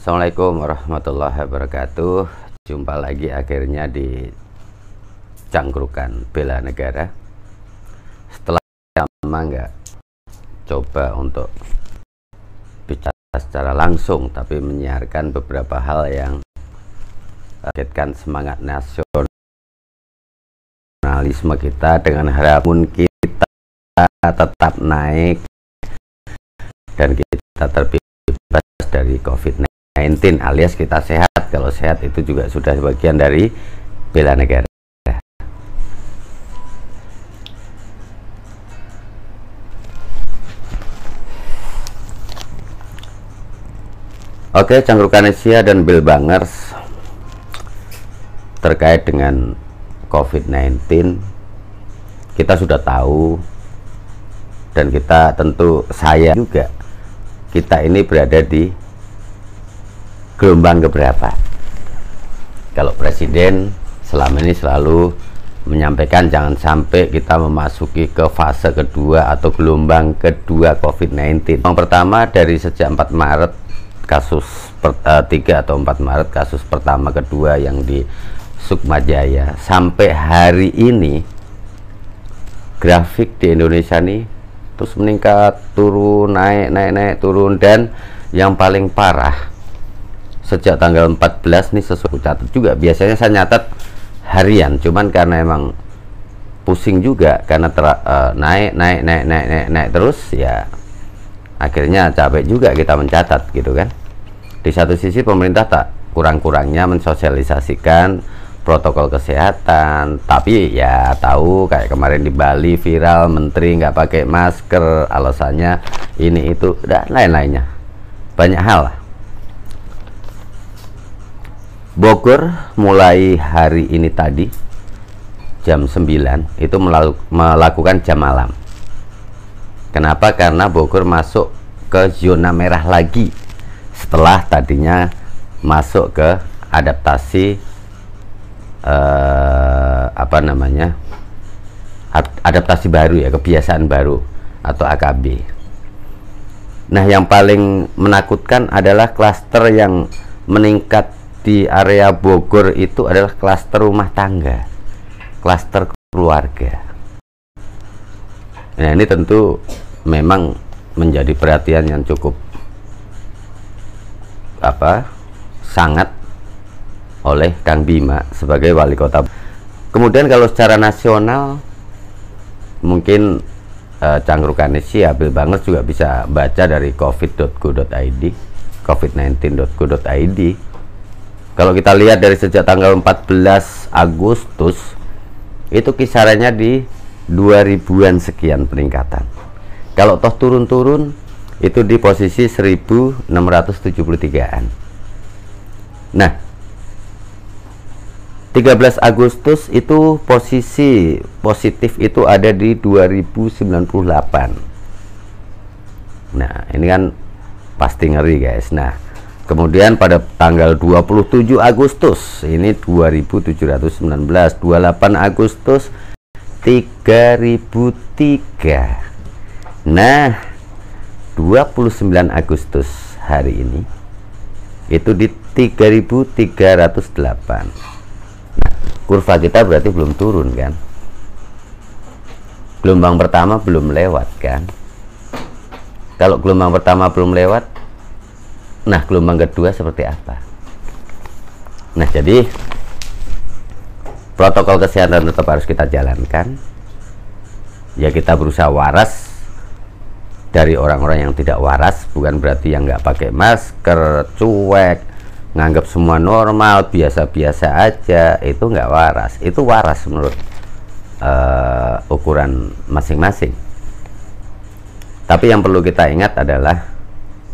Assalamualaikum warahmatullahi wabarakatuh. Jumpa lagi akhirnya di Cangkrukan Bela Negara. Setelah lama nggak coba untuk bicara secara langsung Tapi menyiarkan beberapa hal yang Kaitkan semangat nasionalisme kita Dengan harapan kita tetap naik Dan kita terbebas dari COVID-19 19 alias kita sehat. Kalau sehat itu juga sudah bagian dari bela negara. Oke, Cangkrukanesia dan Bill Bangers terkait dengan COVID-19 kita sudah tahu dan kita tentu saya juga kita ini berada di gelombang keberapa? Kalau presiden selama ini selalu menyampaikan jangan sampai kita memasuki ke fase kedua atau gelombang kedua COVID-19 yang pertama dari sejak 4 Maret kasus per, uh, eh, 3 atau 4 Maret kasus pertama kedua yang di Sukmajaya sampai hari ini grafik di Indonesia nih terus meningkat turun naik naik naik turun. Dan yang paling parah sejak tanggal 14 nih sesuai catat juga. Biasanya saya nyatat harian cuman karena emang pusing juga karena ter, uh, naik, naik naik naik naik naik terus ya akhirnya capek juga kita mencatat gitu kan. Di satu sisi pemerintah tak kurang-kurangnya mensosialisasikan protokol kesehatan tapi ya tahu kayak kemarin di Bali viral menteri nggak pakai masker alasannya ini itu dan lain-lainnya. Banyak hal lah Bogor mulai hari ini tadi jam 9 itu melakukan jam malam. Kenapa? Karena Bogor masuk ke zona merah lagi. Setelah tadinya masuk ke adaptasi eh, apa namanya adaptasi baru ya kebiasaan baru atau AKB nah yang paling menakutkan adalah klaster yang meningkat di area Bogor itu adalah klaster rumah tangga, klaster keluarga. Nah, ini tentu memang menjadi perhatian yang cukup apa? sangat oleh Kang Bima sebagai wali kota. Kemudian kalau secara nasional mungkin uh, Cangkrukanesia Abil banget juga bisa baca dari covid.go.id covid19.go.id kalau kita lihat dari sejak tanggal 14 Agustus itu kisarannya di 2000-an sekian peningkatan. Kalau toh turun-turun itu di posisi 1673-an. Nah, 13 Agustus itu posisi positif itu ada di 2098. Nah, ini kan pasti ngeri guys. Nah, Kemudian pada tanggal 27 Agustus ini 2719, 28 Agustus 3003. Nah, 29 Agustus hari ini itu di 3308. Nah, kurva kita berarti belum turun kan? Gelombang pertama belum lewat kan? Kalau gelombang pertama belum lewat, Nah, gelombang kedua seperti apa? Nah, jadi protokol kesehatan tetap harus kita jalankan. Ya kita berusaha waras dari orang-orang yang tidak waras, bukan berarti yang nggak pakai masker, cuek, nganggap semua normal, biasa-biasa aja, itu nggak waras. Itu waras menurut uh, ukuran masing-masing. Tapi yang perlu kita ingat adalah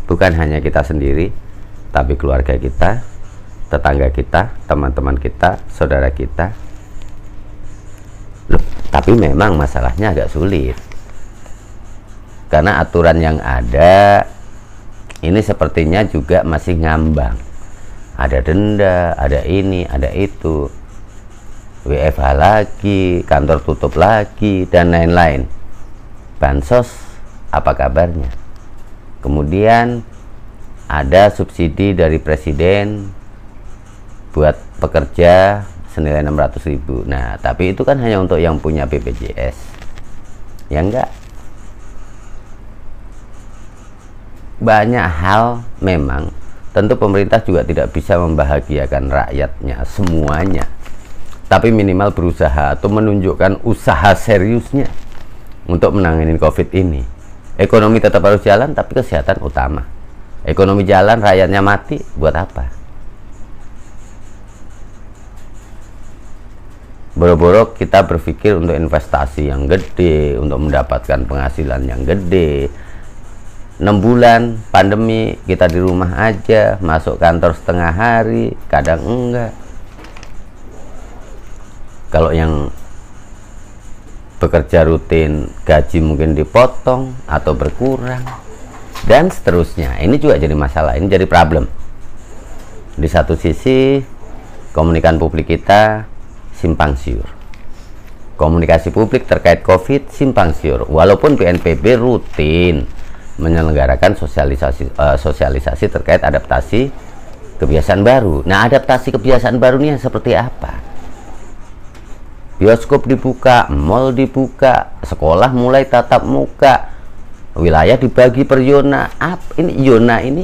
bukan hanya kita sendiri tapi keluarga kita tetangga kita teman-teman kita saudara kita. Loh, tapi memang masalahnya agak sulit. Karena aturan yang ada ini sepertinya juga masih ngambang. Ada denda ada ini ada itu. WFH lagi kantor tutup lagi dan lain-lain. Bansos apa kabarnya kemudian ada subsidi dari presiden buat pekerja senilai 600 ribu. Nah tapi itu kan hanya untuk yang punya BPJS ya enggak? Banyak hal memang. Tentu pemerintah juga tidak bisa membahagiakan rakyatnya semuanya. Tapi minimal berusaha atau menunjukkan usaha seriusnya untuk menangani covid ini ekonomi tetap harus jalan tapi kesehatan utama. Ekonomi jalan rakyatnya mati buat apa? Boro-boro kita berpikir untuk investasi yang gede untuk mendapatkan penghasilan yang gede. 6 bulan pandemi kita di rumah aja masuk kantor setengah hari kadang enggak. Kalau yang bekerja rutin gaji mungkin dipotong atau berkurang dan seterusnya ini juga jadi masalah ini jadi problem di satu sisi komunikan publik kita simpang siur. Komunikasi publik terkait COVID simpang siur. Walaupun BNPB rutin menyelenggarakan sosialisasi uh, sosialisasi terkait adaptasi kebiasaan baru. Nah, adaptasi kebiasaan baru ini seperti apa? Bioskop dibuka, mall dibuka, sekolah mulai tatap muka, wilayah dibagi per zona. Ini zona ini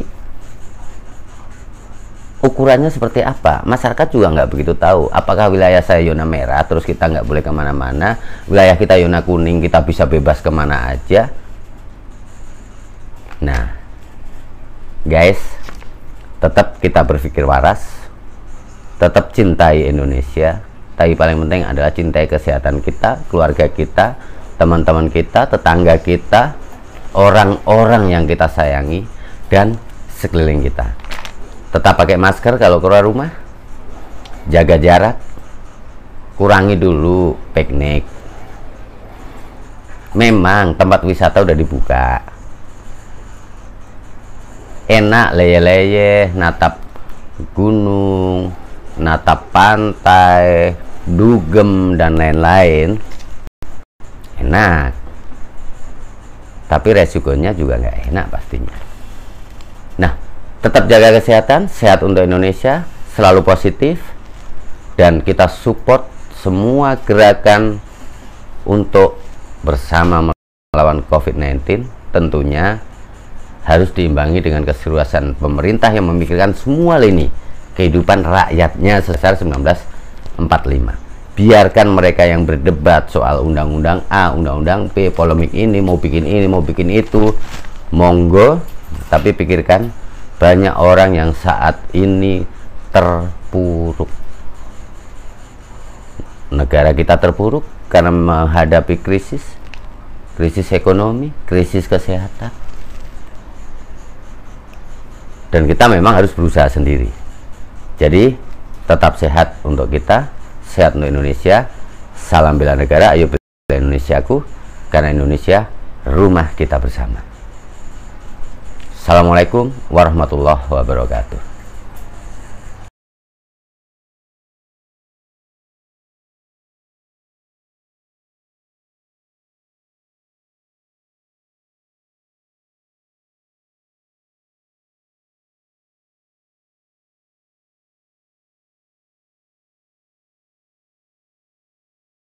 ukurannya seperti apa? Masyarakat juga nggak begitu tahu. Apakah wilayah saya zona merah terus kita nggak boleh ke mana-mana? Wilayah kita zona kuning kita bisa bebas ke mana aja? Nah guys tetap kita berpikir waras tetap cintai Indonesia tapi paling penting adalah cintai kesehatan kita keluarga kita teman-teman kita tetangga kita orang-orang yang kita sayangi dan sekeliling kita. Tetap pakai masker kalau keluar rumah. Jaga jarak. Kurangi dulu piknik. Memang tempat wisata udah dibuka. Enak leye-leye natap gunung natap pantai dugem dan lain-lain. Enak. Tapi resikonya juga nggak enak pastinya. Nah tetap jaga kesehatan, sehat untuk Indonesia, selalu positif, dan kita support semua gerakan untuk bersama melawan COVID-19 tentunya harus diimbangi dengan keseriusan pemerintah yang memikirkan semua lini kehidupan rakyatnya sesar 1945 biarkan mereka yang berdebat soal undang-undang A, undang-undang B, polemik ini, mau bikin ini, mau bikin itu monggo, tapi pikirkan banyak orang yang saat ini terpuruk. Negara kita terpuruk karena menghadapi krisis krisis ekonomi krisis kesehatan. Dan kita memang harus berusaha sendiri jadi tetap sehat untuk kita sehat untuk Indonesia. Salam bela negara ayo bela Indonesiaku karena Indonesia rumah kita bersama. Assalamualaikum warahmatullahi wabarakatuh